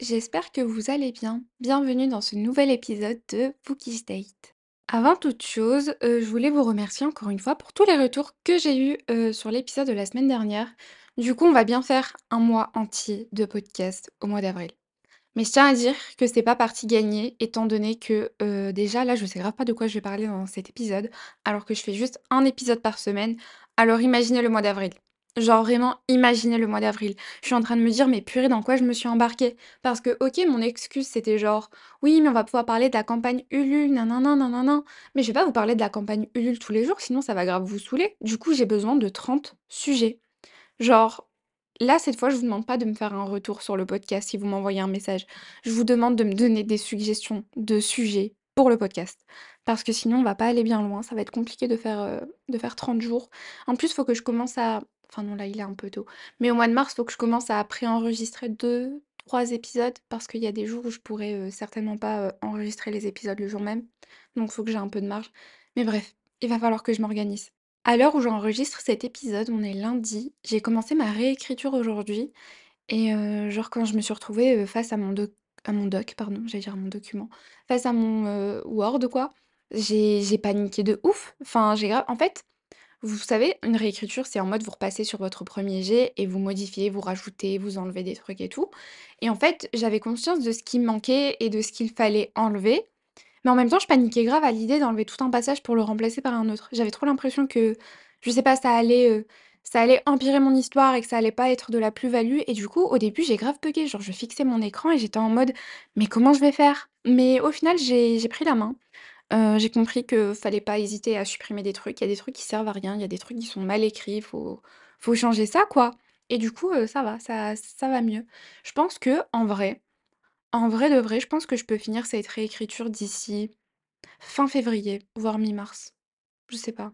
j'espère que vous allez bien. Bienvenue dans ce nouvel épisode de Bookish Date. Avant toute chose, heu, je voulais vous remercier encore une fois pour tous les retours que j'ai eus, heu, sur l'épisode de la semaine dernière. Du coup, on va bien faire un mois entier de podcast au mois d'avril. Mais je tiens à dire que c'est pas partie gagnée étant donné que, heu, déjà là, je sais grave pas de quoi je vais parler dans cet épisode, alors que je fais juste un épisode par semaine. Alors imaginez le mois d'avril. Genre vraiment imaginez le mois d'avril. Je suis en train de me dire: «Mais purée, dans quoi je me suis embarquée?» parce que OK, mon excuse c'était genre: «Oui, mais on va pouvoir parler de la campagne Ulule, nanana, nanana». Mais je vais pas vous parler de la campagne Ulule tous les jours, sinon ça va grave vous saouler. Du coup, j'ai besoin de 30 sujets. Genre, là, cette fois, je vous demande pas de me faire un retour sur le podcast si vous m'envoyez un message. Je vous demande de me donner des suggestions de sujets pour le podcast. Parce que sinon, on va pas aller bien loin. Ça va être compliqué de faire, heu, de faire 30 jours. En plus, il faut que je commence à enfin non, là, il est un peu tôt. Mais au mois de mars, faut que je commence à préenregistrer deux, trois épisodes parce qu'il y a des jours où je pourrais, certainement pas, enregistrer les épisodes le jour même. Donc faut que j'ai un peu de marge. Mais bref, il va falloir que je m'organise. À l'heure où j'enregistre cet épisode, on est lundi, j'ai commencé ma réécriture aujourd'hui et genre quand je me suis retrouvée, face à mon doc à mon doc, pardon, j'allais dire à mon document, face à mon, Word quoi, j'ai paniqué de ouf. Enfin, j'ai en fait, vous savez, une réécriture, c'est en mode vous repassez sur votre premier jet et vous modifiez, vous rajoutez, vous enlevez des trucs et tout et en fait, j'avais conscience de ce qui me manquait et de ce qu'il fallait enlever mais en même temps, je paniquais grave à l'idée d'enlever tout un passage pour le remplacer par un autre. J'avais trop l'impression que, je sais pas, ça allait, heu, ça allait empirer mon histoire et que ça allait pas être de la plus-value et du coup, au début, j'ai grave buggé. Genre, je fixais mon écran et j'étais en mode: «Mais comment je vais faire?» mais au final, j'ai pris la main. Heu, j'ai compris que fallait pas hésiter à supprimer des trucs. Il y a des trucs qui servent à rien, il y a des trucs qui sont mal écrits, faut faut changer ça, quoi et du coup, heu, ça va, ça va mieux. Je pense que en vrai en vrai de vrai, je pense que je peux finir cette réécriture d'ici Fin février, voire mi-mars. Je sais pas.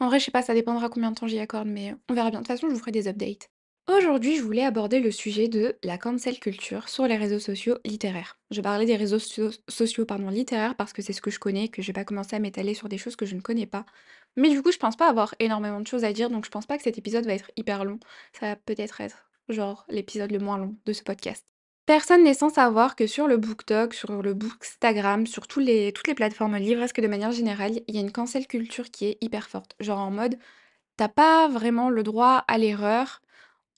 En vrai, je sais pas, ça dépendra combien de temps j'y accorde, mais on verra bien. De toute façon, je vous ferai des updates. Aujourd'hui, je voulais aborder le sujet de la cancel culture sur les réseaux sociaux littéraires. Je parlais des réseaux so- sociaux pardon, littéraires parce que c'est ce que je connais, que je vais pas commencer à m'étaler sur des choses que je ne connais pas. Mais du coup, je pense pas avoir énormément de choses à dire, donc je pense pas que cet épisode va être hyper long. Ça va peut-être être genre l'épisode le moins long de ce podcast. Personne n'est sans savoir que sur le BookTok, sur le Bookstagram, sur tous les toutes les plateformes livresques de manière générale, il y a une cancel culture qui est hyper forte. Genre en mode, t'as pas vraiment le droit à l'erreur,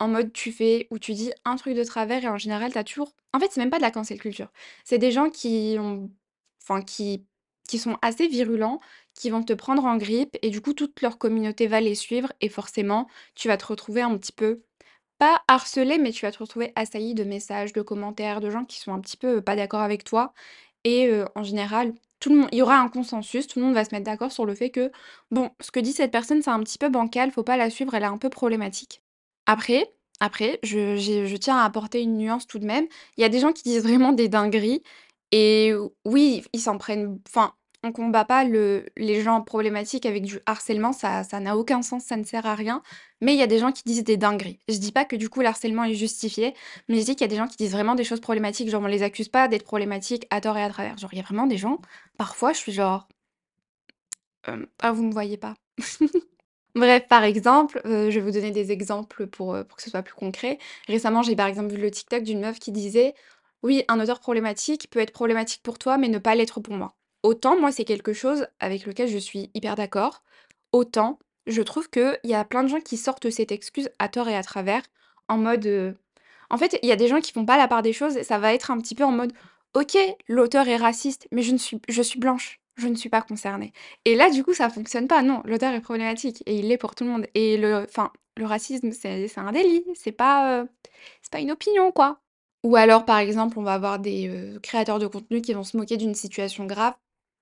en mode tu fais ou tu dis un truc de travers et en général t'as toujours en fait, c'est même pas de la cancel culture. C'est des gens qui ont enfin qui qui sont assez virulents, qui vont te prendre en grippe et du coup toute leur communauté va les suivre et forcément, tu vas te retrouver un petit peu pas harcelé, mais tu vas te retrouver assailli de messages, de commentaires, de gens qui sont un petit peu, heu, pas d'accord avec toi et heu, en général, tout le monde il y aura un consensus, tout le monde va se mettre d'accord sur le fait que, bon, ce que dit cette personne, c'est un petit peu bancal, faut pas la suivre, elle est un peu problématique. Après après, je je tiens à apporter une nuance tout de même. Il y a des gens qui disent vraiment des dingueries et oui, ils s'en prennent enfin, on combat pas le les gens problématiques avec du harcèlement, ça ça n'a aucun sens, ça ne sert à rien. Mais il y a des gens qui disent des dingueries. Je dis pas que du coup le harcèlement est justifié, mais je dis qu'il y a des gens qui disent vraiment des choses problématiques, genre on les accuse pas d'être problématiques à tort et à travers. Genre il y a vraiment des gens, parfois je suis genre, hem: «Ah vous me voyez pas». Bref, par exemple, heu, je vais vous donner des exemples pour, heu, pour que ce soit plus concret. Récemment, j'ai par exemple vu le TikTok d'une meuf qui disait: «Oui, un auteur problématique peut être problématique pour toi, mais ne pas l'être pour moi». Autant moi, c'est quelque chose avec lequel je suis hyper d'accord, autant je trouve qu'il y a plein de gens qui sortent cette excuse à tort et à travers en mode, heu en fait, il y a des gens qui font pas la part des choses et ça va être un petit peu en mode: «OK, l'auteur est raciste, mais je ne suis je suis blanche, je ne suis pas concernée». Et là, du coup, ça fonctionne pas. Non, l'auteur est problématique et il l'est pour tout le monde. Et le le racisme, c'est un délit, c'est pas, heu, c'est pas une opinion, quoi. Ou alors, par exemple, on va avoir des, heu, créateurs de contenu qui vont se moquer d'une situation grave.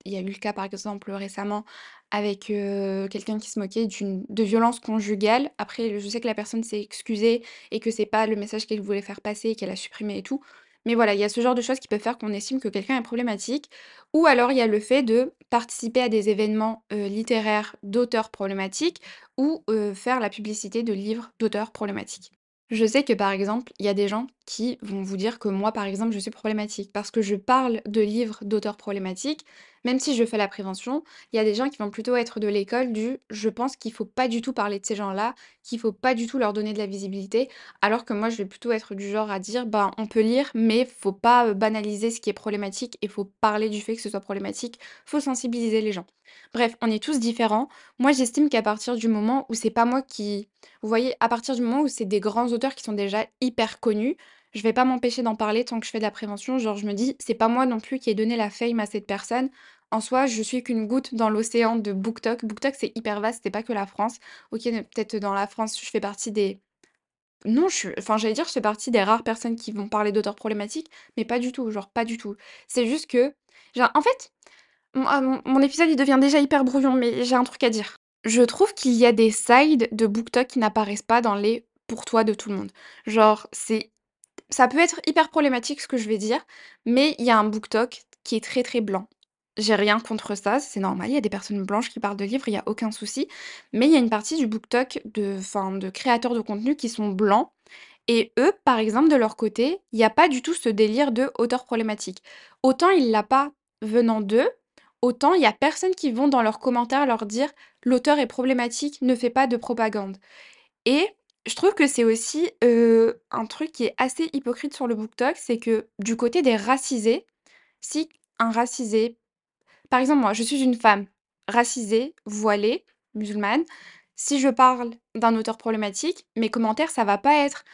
Il y a eu le cas, par exemple, récemment avec, heu, quelqu'un qui se moquait de violence conjugale. Après, je sais que la personne s'est excusée et que c'est pas le message qu'elle voulait faire passer et qu'elle a supprimé et tout. Mais voilà, il y a ce genre de choses qui peuvent faire qu'on estime que quelqu'un est problématique. Ou alors, il y a le fait de participer à des événements, heu, littéraires d'auteurs problématiques ou, heu, faire la publicité de livres d'auteurs problématiques. Je sais que, par exemple, il y a des gens qui vont vous dire que moi, par exemple, je suis problématique parce que je parle de livres d'auteurs problématiques, Même si je fais la prévention, il y a des gens qui vont plutôt être de l'école du: «Je pense qu'il faut pas du tout parler de ces gens-là, qu'il faut pas du tout leur donner de la visibilité». Alors que moi, je vais plutôt être du genre à dire: «Ben, on peut lire, mais faut pas, banaliser ce qui est problématique et faut parler du fait que ce soit problématique, faut sensibiliser les gens». Bref, on est tous différents. Moi, j'estime qu'à partir du moment où c'est pas moi qui vous voyez, à partir du moment où c'est des grands auteurs qui sont déjà hyper connus, je vais pas m'empêcher d'en parler tant que je fais de la prévention. Genre, je me dis: «C'est pas moi non plus qui ai donné la fame à cette personne. En soi, je suis qu'une goutte dans l'océan de BookTok». BookTok, c'est hyper vaste, c'est pas que la France. OK, peut-être dans la France, je fais partie des non, je suis enfin, j'allais dire, je fais partie des rares personnes qui vont parler d'auteurs problématiques, mais pas du tout, genre pas du tout. C'est juste que, genre, en fait, mon ah, épisode, il devient déjà hyper brouillon, mais j'ai un truc à dire. Je trouve qu'il y a des sides de BookTok qui n'apparaissent pas dans les pour toi de tout le monde. Genre, c'est ça peut être hyper problématique ce que je vais dire, mais il y a un BookTok qui est très, très blanc. J'ai rien contre ça, c'est normal, il y a des personnes blanches qui parlent de livres, il y a aucun souci. Mais il y a une partie du BookTok de de créateurs de contenu qui sont blancs et eux, par exemple, de leur côté, il y a pas du tout ce délire de auteur problématique. Autant il l'a pas venant d'eux, autant il y a personne qui vont dans leurs commentaires leur dire: «L'auteur est problématique, ne fais pas de propagande». Et je trouve que c'est aussi, un truc qui est assez hypocrite sur le BookTok, c'est que du côté des racisés, si un racisé par exemple, moi, je suis une femme racisée, voilée, musulmane. Si je parle d'un auteur problématique, mes commentaires, ça va pas être: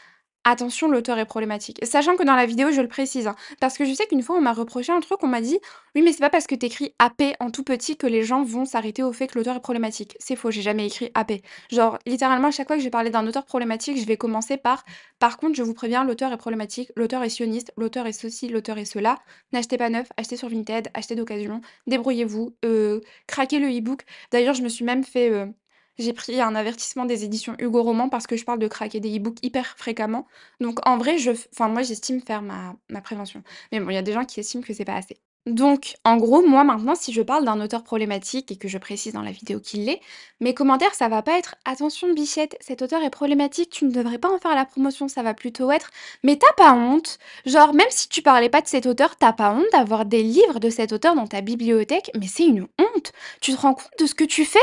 «Attention, l'auteur est problématique». Sachant que dans la vidéo, je le précise, hein, parce que je sais qu'une fois, on m'a reproché un truc, on m'a dit: «Oui, mais c'est pas parce que tu écris AP en tout petit que les gens vont s'arrêter au fait que l'auteur est problématique». C'est faux, j'ai jamais écrit AP. Genre, littéralement, à chaque fois que je vais parler d'un auteur problématique, je vais commencer par: «Par contre, je vous préviens, l'auteur est problématique, l'auteur est sioniste, l'auteur est ceci, l'auteur est cela. N'achetez pas neuf, achetez sur Vinted, achetez d'occasion, débrouillez-vous, heu, craquez le e-book». D'ailleurs, je me suis même fait, heu, j'ai pris un avertissement des éditions Hugo Roman parce que je parle de craquer des e-books hyper fréquemment. Donc en vrai, je enfin moi, j'estime faire ma ma prévention. Mais bon, il y a des gens qui estiment que c'est pas assez. Donc en gros, moi maintenant, si je parle d'un auteur problématique et que je précise dans la vidéo qu'il l'est, mes commentaires, ça va pas être: «Attention Bichette, cet auteur est problématique, tu ne devrais pas en faire la promotion». Ça va plutôt être: «Mais tu as pas honte? Genre même si tu parlais pas de cet auteur, tu as pas honte d'avoir des livres de cet auteur dans ta bibliothèque? Mais c'est une honte! Tu te rends compte de ce que tu fais?»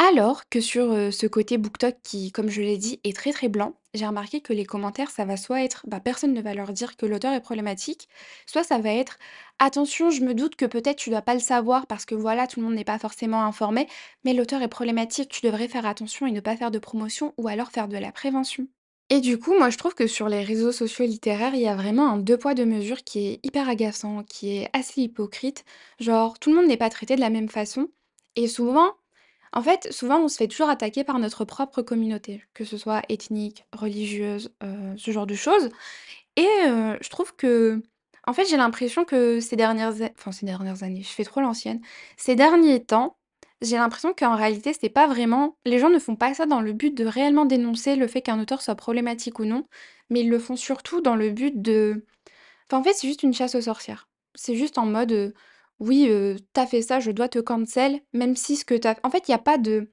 Alors que sur, ce côté BookTok qui, comme je l'ai dit, est très, très blanc, j'ai remarqué que les commentaires, ça va soit être, bah, personne ne va leur dire que l'auteur est problématique, soit ça va être: «Attention, je me doute que peut-être tu dois pas le savoir parce que voilà, tout le monde n'est pas forcément informé, mais l'auteur est problématique, tu devrais faire attention et ne pas faire de promotion ou alors faire de la prévention». Et du coup, moi, je trouve que sur les réseaux sociaux littéraires, il y a vraiment un deux poids, deux mesures qui est hyper agaçant, qui est assez hypocrite. Genre, tout le monde n'est pas traité de la même façon et souvent en fait, souvent, on se fait toujours attaquer par notre propre communauté, que ce soit ethnique, religieuse, heu, ce genre de choses et heu, je trouve que en fait, j'ai l'impression que ces dernières enfin ces dernières années, je fais trop l'ancienne. Ces derniers temps, j'ai l'impression qu'en réalité, c'est pas vraiment les gens ne font pas ça dans le but de réellement dénoncer le fait qu'un auteur soit problématique ou non, mais ils le font surtout dans le but de Enfin, en fait, c'est juste une chasse aux sorcières. C'est juste en mode, heu, oui, heu, tu fait ça, je dois te cancel, même si ce que t'as en fait, il y a pas de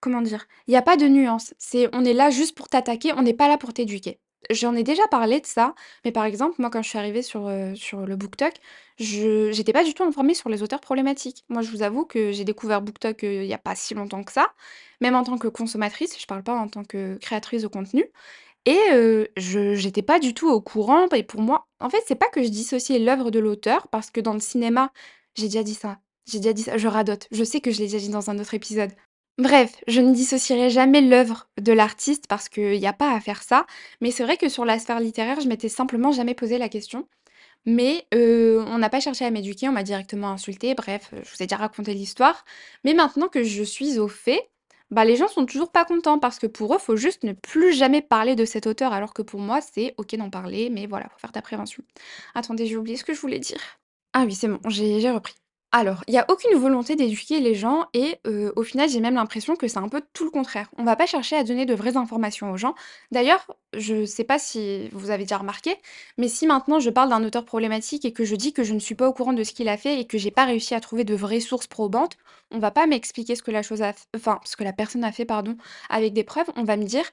comment dire? Il y a pas de nuance. C'est on est là juste pour t'attaquer, on n'est pas là pour t'éduquer. J'en ai déjà parlé de ça, mais par exemple, moi, quand je suis arrivée sur, sur le BookTok, je j'étais pas du tout informée sur les auteurs problématiques. Moi, je vous avoue que j'ai découvert BookTok, il y a pas si longtemps que ça, même en tant que consommatrice, je parle pas en tant que créatrice de contenu et je j'étais pas du tout au courant et pour moi en fait, c'est pas que je dissociais l'œuvre de l'auteur parce que dans le cinéma j'ai déjà dit ça, j'ai déjà dit ça, je radote, je sais que je l'ai déjà dit dans un autre épisode. Bref, je ne dissocierai jamais l'œuvre de l'artiste parce qu'il y a pas à faire ça, mais c'est vrai que sur la sphère littéraire, je m'étais simplement jamais posé la question. Mais heu, on n'a pas cherché à m'éduquer, on m'a directement insultée, bref, heu, je vous ai déjà raconté l'histoire. Mais maintenant que je suis au fait, bah, les gens sont toujours pas contents parce que pour eux, faut juste ne plus jamais parler de cet auteur alors que pour moi, c'est OK d'en parler, mais voilà, faut faire ta prévention. Attendez, j'ai oublié ce que je voulais dire. Ah oui, c'est bon, j'ai repris. Alors, il y a aucune volonté d'éduquer les gens et heu, au final, j'ai même l'impression que c'est un peu tout le contraire. On va pas chercher à donner de vraies informations aux gens. D'ailleurs, je sais pas si vous avez déjà remarqué, mais si maintenant je parle d'un auteur problématique et que je dis que je ne suis pas au courant de ce qu'il a fait et que j'ai pas réussi à trouver de vraies sources probantes, on va pas m'expliquer ce que la chose a enfin, ce que la personne a fait, pardon, avec des preuves. On va me dire: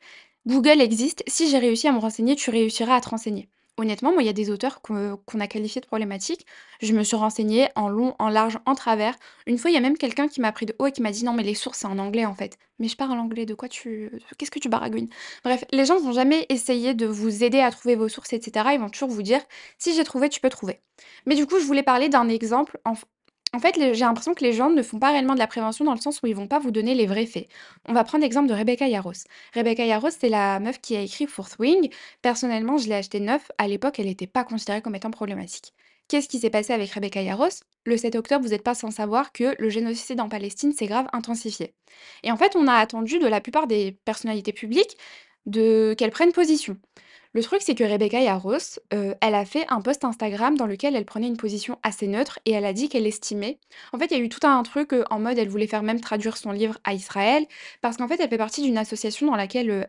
«Google existe, si j'ai réussi à me renseigner, tu réussiras à te renseigner». Honnêtement, moi, il y a des auteurs qu'on a qualifiés de problématiques. Je me suis renseignée en long, en large, en travers. Une fois, il y a même quelqu'un qui m'a pris de haut et qui m'a dit: «Non, mais les sources, c'est en anglais, en fait». Mais je parle anglais, de quoi tu qu'est-ce que tu baragouines? Bref, les gens vont jamais essayer de vous aider à trouver vos sources et cetera. Ils vont toujours vous dire: «Si j'ai trouvé, tu peux trouver». Mais du coup, je voulais parler d'un exemple en fait, j'ai l'impression que les gens ne font pas réellement de la prévention dans le sens où ils vont pas vous donner les vrais faits. On va prendre l'exemple de Rebecca Yarros. Rebecca Yarros, c'est la meuf qui a écrit Fourth Wing. Personnellement, je l'ai acheté neuf. À l'époque, elle n'était pas considérée comme étant problématique. Qu'est-ce qui s'est passé avec Rebecca Yarros? Le 7 octobre, vous n'êtes pas sans savoir que le génocide en Palestine s'est grave intensifié. Et en fait, on a attendu de la plupart des personnalités publiques qu'elles prennent position. Le truc, c'est que Rebecca Yarros, heu, elle a fait un post Instagram dans lequel elle prenait une position assez neutre et elle a dit qu'elle estimait en fait, il y a eu tout un truc, heu, en mode elle voulait faire même traduire son livre à Israël parce qu'en fait, elle fait partie d'une association dans laquelle, heu,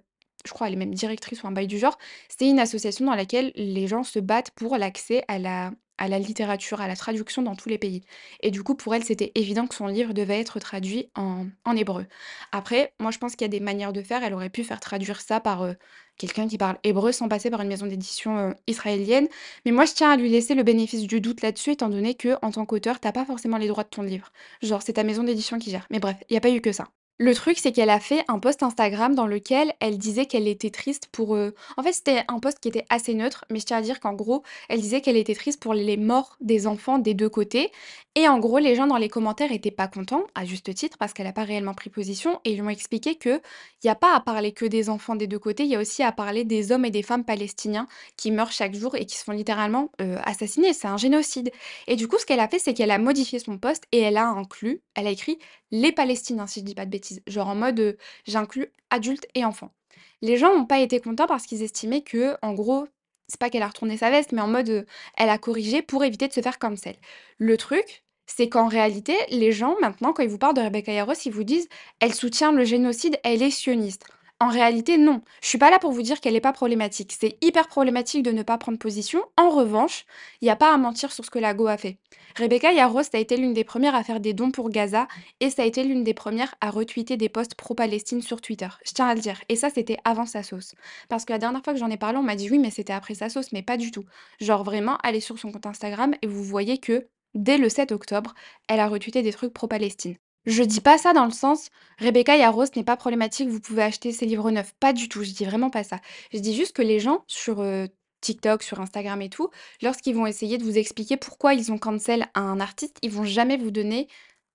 je crois elle est même directrice ou un bail du genre. C'est une association dans laquelle les gens se battent pour l'accès à la à la littérature, à la traduction dans tous les pays et du coup, pour elle, c'était évident que son livre devait être traduit en en hébreu. Après, moi, je pense qu'il y a des manières de faire. Elle aurait pu faire traduire ça par, heu, quelqu'un qui parle hébreu sans passer par une maison d'édition, heu, israélienne. Mais moi, je tiens à lui laisser le bénéfice du doute là-dessus, étant donné que en tant qu'auteur, tu as pas forcément les droits de ton livre. Genre, c'est ta maison d'édition qui gère. Mais bref, il y a pas eu que ça. Le truc, c'est qu'elle a fait un post Instagram dans lequel elle disait qu'elle était triste pour, heu en fait, c'était un post qui était assez neutre, mais je tiens à dire qu'en gros, elle disait qu'elle était triste pour les morts des enfants des 2 côtés. Et en gros, les gens dans les commentaires étaient pas contents, à juste titre, parce qu'elle a pas réellement pris position. Et ils lui ont expliqué qu'il y a pas à parler que des enfants des 2 côtés, il y a aussi à parler des hommes et des femmes palestiniens qui meurent chaque jour et qui se font littéralement, heu, assassiner. C'est un génocide. Et du coup, ce qu'elle a fait, c'est qu'elle a modifié son post et elle a inclus elle a écrit: «Les Palestiniens», si je dis pas de bêtises, genre en mode, j'inclus adultes et enfants. Les gens n'ont pas été contents parce qu'ils estimaient que, en gros, c'est pas qu'elle a retourné sa veste, mais en mode, elle a corrigé pour éviter de se faire cancel. Le truc, c'est qu'en réalité, les gens maintenant, quand ils vous parlent de Rebecca Yarros, ils vous disent: «Elle soutient le génocide, elle est sioniste». En réalité, non. Je suis pas là pour vous dire qu'elle est pas problématique. C'est hyper problématique de ne pas prendre position. En revanche, il y a pas à mentir sur ce que la Go a fait. Rebecca Yarros a été l'une des premières à faire des dons pour Gaza et ça a été l'une des premières à retweeter des posts pro-Palestine sur Twitter. Je tiens à le dire. Et ça, c'était avant sa sauce. Parce que la dernière fois que j'en ai parlé, on m'a dit oui, mais c'était après sa sauce, mais pas du tout. Genre vraiment, allez sur son compte Instagram et vous voyez que dès le 7 octobre, elle a retweeté des trucs pro-Palestine. Je dis pas ça dans le sens Rebecca Yarros n'est pas problématique, vous pouvez acheter ses livres neufs. Pas du tout, je dis vraiment pas ça. Je dis juste que les gens sur euh, TikTok, sur Instagram et tout, lorsqu'ils vont essayer de vous expliquer pourquoi ils ont cancel un artiste, ils vont jamais vous donner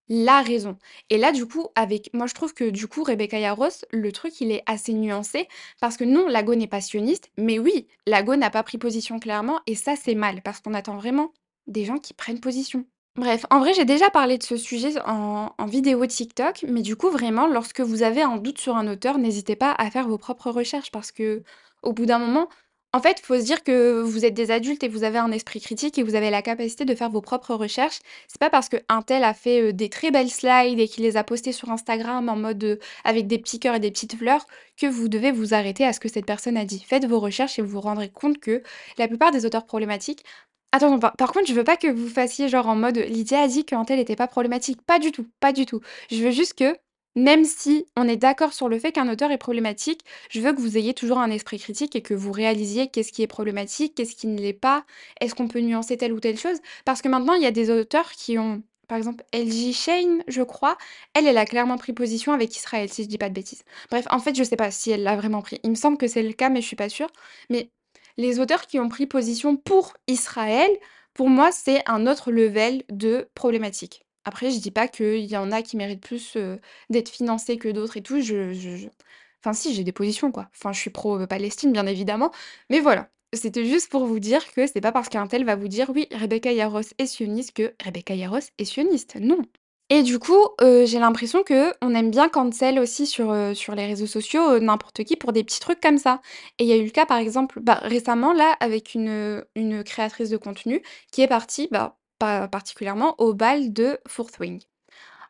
la raison. Et là, du coup, avec moi, je trouve que du coup, Rebecca Yarros, le truc, il est assez nuancé parce que non, Lago n'est pas sioniste, mais oui, Lago n'a pas pris position clairement et ça, c'est mal parce qu'on attend vraiment des gens qui prennent position. Bref, en vrai, j'ai déjà parlé de ce sujet en vidéo TikTok, mais du coup, vraiment, lorsque vous avez un doute sur un auteur, n'hésitez pas à faire vos propres recherches parce que, au bout d'un moment, en fait, il faut se dire que vous êtes des adultes et vous avez un esprit critique et vous avez la capacité de faire vos propres recherches. C'est pas parce qu'un tel a fait, heu, des très belles slides et qu'il les a postées sur Instagram en mode, heu, avec des petits cœurs et des petites fleurs, que vous devez vous arrêter à ce que cette personne a dit. Faites vos recherches et vous vous rendrez compte que la plupart des auteurs problématiques Attends, par par contre, je veux pas que vous fassiez genre en mode: «Lydia a dit qu'un tel était pas problématique». Pas du tout, pas du tout. Je veux juste que, même si on est d'accord sur le fait qu'un auteur est problématique, je veux que vous ayez toujours un esprit critique et que vous réalisiez qu'est-ce qui est problématique, qu'est-ce qui ne l'est pas, est-ce qu'on peut nuancer telle ou telle chose? Parce que maintenant, il y a des auteurs qui ont par exemple, L.J. Shane, je crois, elle, elle a clairement pris position avec Israël, si je dis pas de bêtises. Bref, en fait, je sais pas si elle l'a vraiment pris. Il me semble que c'est le cas, mais je suis pas sûre. Mais les auteurs qui ont pris position pour Israël, pour moi, c'est un autre level de problématique. Après, je dis pas qu'il y en a qui méritent plus, heu, d'être financés que d'autres et tout, je enfin si, j'ai des positions, quoi. Enfin, je suis pro, heu, Palestine, bien évidemment, mais voilà. C'était juste pour vous dire que c'est pas parce qu'un tel va vous dire: «Oui, Rebecca Yarros est sioniste» que Rebecca Yarros est sioniste. Non. Et du coup, heu, j'ai l'impression que on aime bien cancel aussi sur, heu, sur les réseaux sociaux, heu, n'importe qui pour des petits trucs comme ça. Et il y a eu le cas par exemple, bah, récemment là avec une, une créatrice de contenu qui est partie, bah, pas particulièrement au bal de Fourth Wing.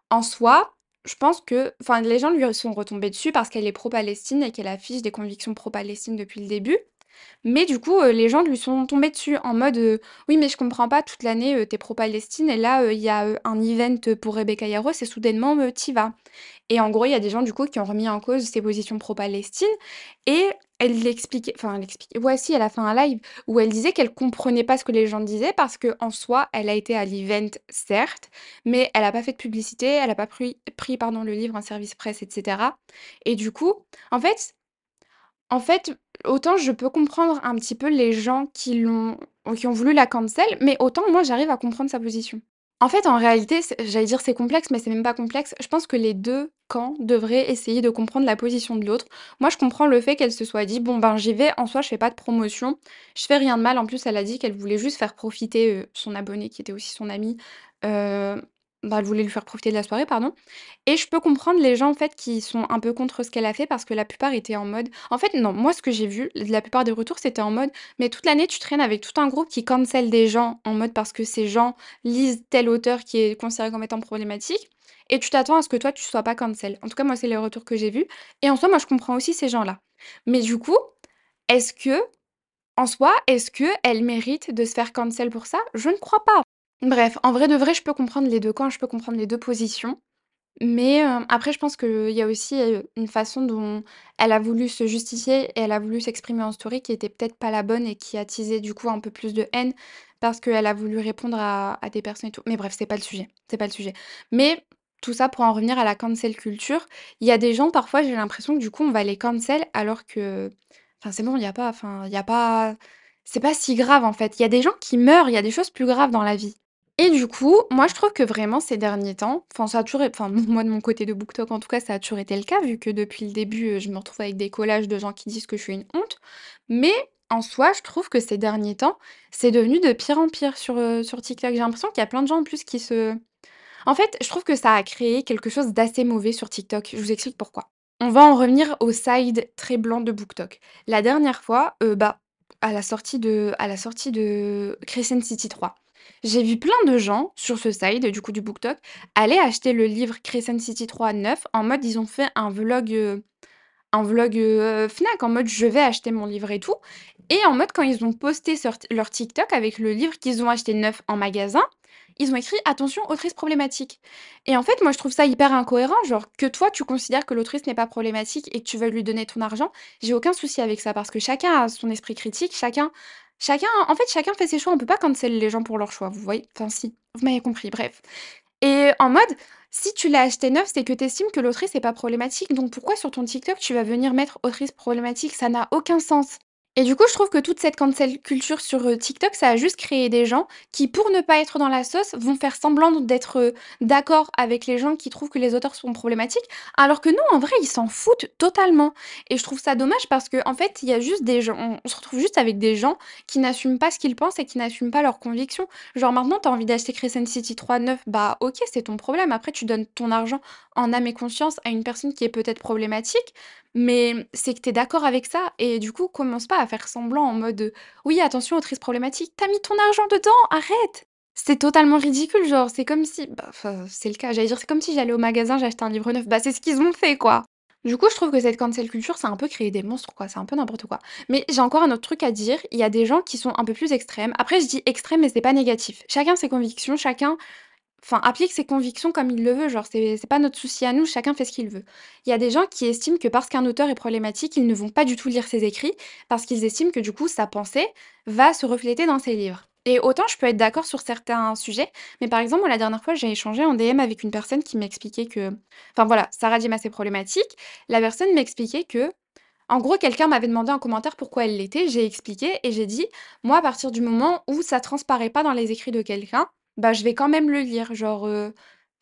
En soi, je pense que les gens lui sont retombés dessus parce qu'elle est pro-Palestine et qu'elle affiche des convictions pro-Palestine depuis le début. Mais du coup, heu, les gens lui sont tombés dessus en mode, heu: «Oui, mais je comprends pas, toute l'année, heu, tu pro-Palestine et là, heu, il y a, un event, pour Rebecca Yarros et soudainement, heu, vas». Et en gros, il y a des gens du coup qui ont remis en cause ses positions pro-Palestine et Elle l'expliquait enfin elle l'expliquait ouais si, elle a fait un live où elle disait qu'elle comprenait pas ce que les gens disaient parce qu'en soi, elle a été à l'event certes, mais elle a pas fait de publicité, elle a pas pris pardon le livre en service presse et cetera et du coup, en fait en fait, autant je peux comprendre un petit peu les gens qui l'ont qui ont voulu la cancel, mais autant moi j'arrive à comprendre sa position. En fait, en réalité, j'allais dire c'est complexe, mais c'est même pas complexe. Je pense que les 2 camps devraient essayer de comprendre la position de l'autre. Moi, je comprends le fait qu'elle se soit dit: «Bon, ben, j'y vais, en soi, je fais pas de promotion, je fais rien de mal». En plus, elle a dit qu'elle voulait juste faire profiter, heu, son abonné qui était aussi son ami, heu, bah, elle voulait lui faire profiter de la soirée, pardon et je peux comprendre les gens, en fait, qui sont un peu contre ce qu'elle a fait parce que la plupart étaient en mode en fait, non, moi, ce que j'ai vu, la plupart des retours, c'était en mode: «Mais toute l'année, tu traînes avec tout un groupe qui cancel des gens en mode parce que ces gens lisent tel auteur qui est considéré comme étant problématique et tu t'attends à ce que toi, tu sois pas cancel». En tout cas, moi, c'est les retours que j'ai vus et en soi, moi, je comprends aussi ces gens-là. Mais du coup, est-ce que, en soi, est-ce qu'elle mérite de se faire cancel pour ça? Je ne crois pas. Bref, en vrai de vrai, je peux comprendre les 2 camps, je peux comprendre les 2 positions. Mais, heu, après je pense qu'il y a aussi, heu, une façon dont elle a voulu se justifier et elle a voulu s'exprimer en story qui était peut-être pas la bonne et qui a attisé du coup un peu plus de haine parce qu'elle a voulu répondre à à des personnes et tout. Mais bref, c'est pas le sujet, c'est pas le sujet. Mais tout ça pour en revenir à la cancel culture, il y a des gens parfois j'ai l'impression que du coup on va les cancel alors que enfin c'est bon, il y a pas enfin il y a pas c'est pas si grave en fait. Il y a des gens qui meurent, il y a des choses plus graves dans la vie. Et du coup, moi je trouve que vraiment ces derniers temps, enfin ça a toujours enfin moi de mon côté de BookTok en tout cas, ça a toujours été le cas vu que depuis le début, heu, je me retrouve avec des collages de gens qui disent que je suis une honte. Mais en soi, je trouve que ces derniers temps, c'est devenu de pire en pire sur, heu, sur TikTok. J'ai l'impression qu'il y a plein de gens en plus qui se en fait, je trouve que ça a créé quelque chose d'assez mauvais sur TikTok. Je vous explique pourquoi. On va en revenir au side très blanc de BookTok. La dernière fois, heu, bah, à la sortie de à la sortie de City 3, j'ai vu plein de gens sur ce side, du coup du BookTok, aller acheter le livre Crescent City 3 neuf en mode ils ont fait un vlog, heu, un vlog, heu, Fnac en mode: «Je vais acheter mon livre et tout» et en mode quand ils ont posté sur leur TikTok avec le livre qu'ils ont acheté neuf en magasin, ils ont écrit: «Attention, autrice problématique» et en fait, moi je trouve ça hyper incohérent, genre que toi tu considères que l'autrice n'est pas problématique et que tu veux lui donner ton argent, j'ai aucun souci avec ça parce que chacun a son esprit critique, chacun chacun en fait, chacun fait ses choix, on peut pas cancel les gens pour leurs choix, vous voyez? Enfin si, vous m'avez compris, bref et en mode, si tu l'as acheté neuf, c'est que tu estimes que l'autrice est pas problématique, donc pourquoi sur ton TikTok tu vas venir mettre autrice problématique? Ça n'a aucun sens et du coup, je trouve que toute cette cancel culture sur, heu, TikTok, ça a juste créé des gens qui, pour ne pas être dans la sauce, vont faire semblant d'être, heu, d'accord avec les gens qui trouvent que les auteurs sont problématiques, alors que non, en vrai, ils s'en foutent totalement et je trouve ça dommage parce qu'en fait, il y a juste des gens on on se retrouve juste avec des gens qui n'assument pas ce qu'ils pensent et qui n'assument pas leurs convictions. Genre maintenant, tu as envie d'acheter Crescent City 3 neuf, bah OK, c'est ton problème. Après, tu donnes ton argent en âme et conscience à une personne qui est peut-être problématique, mais c'est que tu es d'accord avec ça et du coup, commence pas à faire semblant en mode, «Oui, attention, autrice problématique». Tu as mis ton argent dedans, arrête! C'est totalement ridicule, genre, c'est comme si bah, c'est le cas, j'allais dire, c'est comme si j'allais au magasin, j'achetais un livre neuf, bah, c'est ce qu'ils ont fait, quoi! Du coup, je trouve que cette cancel culture, a un peu créé des monstres, quoi, c'est un peu n'importe quoi. Mais j'ai encore un autre truc à dire, il y a des gens qui sont un peu plus extrêmes. Après, je dis extrême, mais c'est pas négatif. Chacun ses convictions, chacun Enfin, applique ses convictions comme il le veut, genre c'est c'est pas notre souci à nous, chacun fait ce qu'il veut. Il y a des gens qui estiment que parce qu'un auteur est problématique, ils ne vont pas du tout lire ses écrits, parce qu'ils estiment que du coup sa pensée va se refléter dans ses livres. Et autant je peux être d'accord sur certains sujets, mais par exemple, la dernière fois, j'ai échangé en DM avec une personne qui m'expliquait que enfin voilà, Sarah Diem assez problématique. La personne m'expliquait que en gros, quelqu'un m'avait demandé en commentaire pourquoi elle l'était, j'ai expliqué et j'ai dit: «Moi, à partir du moment où ça transparaît pas dans les écrits de quelqu'un, bah, je vais quand même le lire». Genre,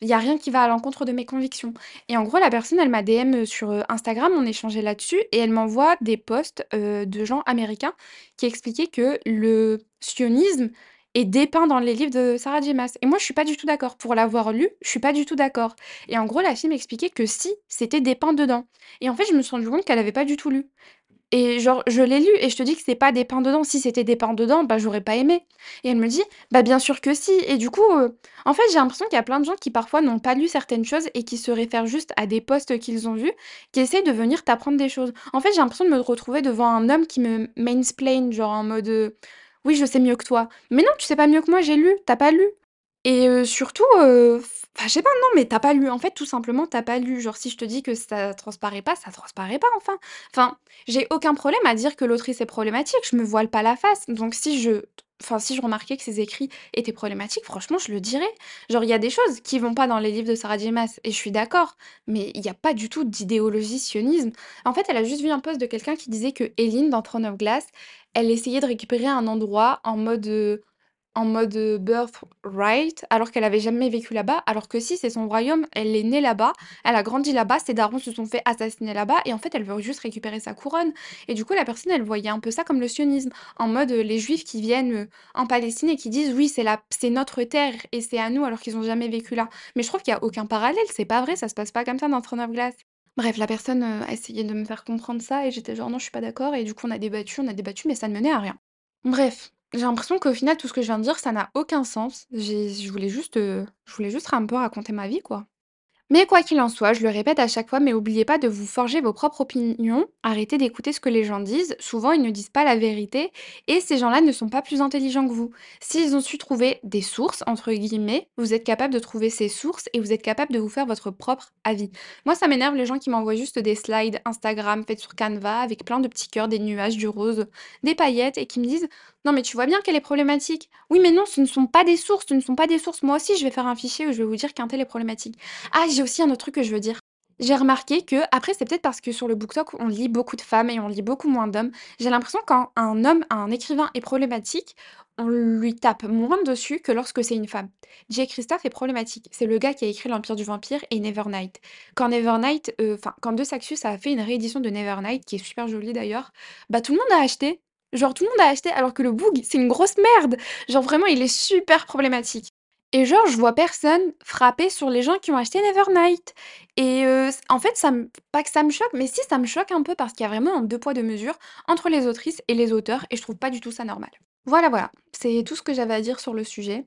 il y a rien qui va à l'encontre de mes convictions et en gros, la personne, elle m'a DM, sur, Instagram, on échangeait là-dessus et elle m'envoie des posts, de gens américains qui expliquaient que le sionisme est dépeint dans les livres de Sarah J. Et moi, je suis pas du tout d'accord. Pour l'avoir lu, je suis pas du tout d'accord et en gros, la fille m'expliquait que si, c'était dépeint dedans et en fait, je me suis rendu compte qu'elle avait pas du tout lu et genre, je l'ai lu et je te dis que c'est pas dépeint dedans. Si c'était dépeint dedans, bah, j'aurais pas aimé et elle me dit: «Bah, bien sûr que si» et du coup, heu, en fait, j'ai l'impression qu'il y a plein de gens qui parfois n'ont pas lu certaines choses et qui se réfèrent juste à des posts qu'ils ont vus, qui essayent de venir t'apprendre des choses. En fait, j'ai l'impression de me retrouver devant un homme qui me mansplain, genre en mode, heu: «Oui, je sais mieux que toi». Mais non, tu sais pas mieux que moi, j'ai lu, tu as pas lu. Et surtout, je sais pas, non, mais tu as pas lu. En fait, tout simplement, tu as pas lu. Genre, si je te dis que ça transparaît pas, ça transparaît pas, enfin. Enfin, j'ai aucun problème à dire que l'autrice est problématique, je me voile pas la face. Donc si je enfin, si je remarquais que ses écrits étaient problématiques, franchement, je le dirais. Genre, il y a des choses qui vont pas dans les livres de Sarah J. Et je suis d'accord, mais il y a pas du tout d'idéologie sionisme. En fait, elle a juste vu un post de quelqu'un qui disait que Héline, dans Throne of Glass, elle essayait de récupérer un endroit en mode, en mode, heu, birthright, alors qu'elle avait jamais vécu là-bas. Alors que si, c'est son royaume, elle est née là-bas, elle a grandi là-bas, ses darons se sont fait assassiner là-bas et en fait, elle veut juste récupérer sa couronne et du coup, la personne, elle voyait un peu ça comme le sionisme, en mode, heu, les juifs qui viennent, heu, en Palestine et qui disent: «Oui, c'est la c'est notre terre et c'est à nous», alors qu'ils ont jamais vécu là. Mais je trouve qu'il y a aucun parallèle, c'est pas vrai, ça se passe pas comme ça dans Throne of Glass. Bref, la personne, a essayé de me faire comprendre ça et j'étais genre: «Non, je suis pas d'accord» et du coup, on a débattu, on a débattu, mais ça ne menait à rien. Bref, j'ai l'impression qu'au final, tout ce que je viens de dire, ça n'a aucun sens. Je voulais juste, heu, je voulais juste un peu raconter ma vie, quoi. Mais quoi qu'il en soit, je le répète à chaque fois, mais oubliez pas de vous forger vos propres opinions. Arrêtez d'écouter ce que les gens disent. Souvent, ils ne disent pas la vérité et ces gens-là ne sont pas plus intelligents que vous. S'ils ont su trouver des sources, entre guillemets, vous êtes capable de trouver ces sources et vous êtes capable de vous faire votre propre avis. Moi, ça m'énerve les gens qui m'envoient juste des slides Instagram faits sur Canva avec plein de petits cœurs, des nuages, du rose, des paillettes et qui me disent non, mais tu vois bien qu'elle est problématique. Oui, mais non, ce ne sont pas des sources, ce ne sont pas des sources. Moi aussi, je vais faire un fichier où je vais vous dire qu'un tel est problématique. Ah, j'ai aussi un autre truc que je veux dire. J'ai remarqué que, après, c'est peut-être parce que sur le BookTok, on lit beaucoup de femmes et on lit beaucoup moins d'hommes. J'ai l'impression quand un homme, un écrivain est problématique, on lui tape moins dessus que lorsque c'est une femme. Jay Christophe est problématique. C'est le gars qui a écrit L'Empire du Vampire et Nevernight. Quand Nevernight, euh, enfin, quand Deux Saxus a fait une réédition de Nevernight, qui est super jolie d'ailleurs, bah tout le monde a acheté. Genre tout le monde a acheté alors que le book, c'est une grosse merde. Genre vraiment, il est super problématique. Et genre, je vois personne frapper sur les gens qui ont acheté Nevernight. Et heu, c en fait, ça pas que ça me choque, mais si, ça me choque un peu parce qu'il y a vraiment un deux poids, deux mesures entre les autrices et les auteurs et je trouve pas du tout ça normal. Voilà, voilà, c'est tout ce que j'avais à dire sur le sujet.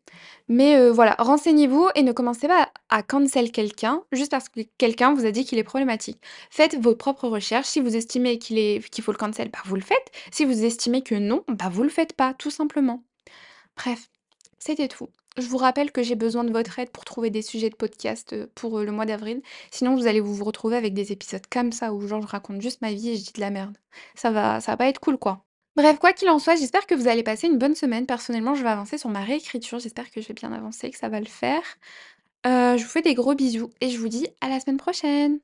Mais heu, voilà, renseignez-vous et ne commencez pas à cancel quelqu'un juste parce que quelqu'un vous a dit qu'il est problématique. Faites vos propres recherches. Si vous estimez qu'il faut le cancel, bah, vous le faites. Si vous estimez que non, bah, vous le faites pas, tout simplement. Bref, c'était tout. Je vous rappelle que j'ai besoin de votre aide pour trouver des sujets de podcast, heu, pour, heu, le mois d'avril. Sinon, vous allez vous vous retrouver avec des épisodes comme ça où genre je raconte juste ma vie et je dis de la merde. Ça va ça va pas être cool, quoi. Bref, quoi qu'il en soit, j'espère que vous allez passer une bonne semaine. Personnellement, je vais avancer sur ma réécriture. J'espère que je vais bien avancer, que ça va le faire. Heu, je vous fais des gros bisous et je vous dis à la semaine prochaine!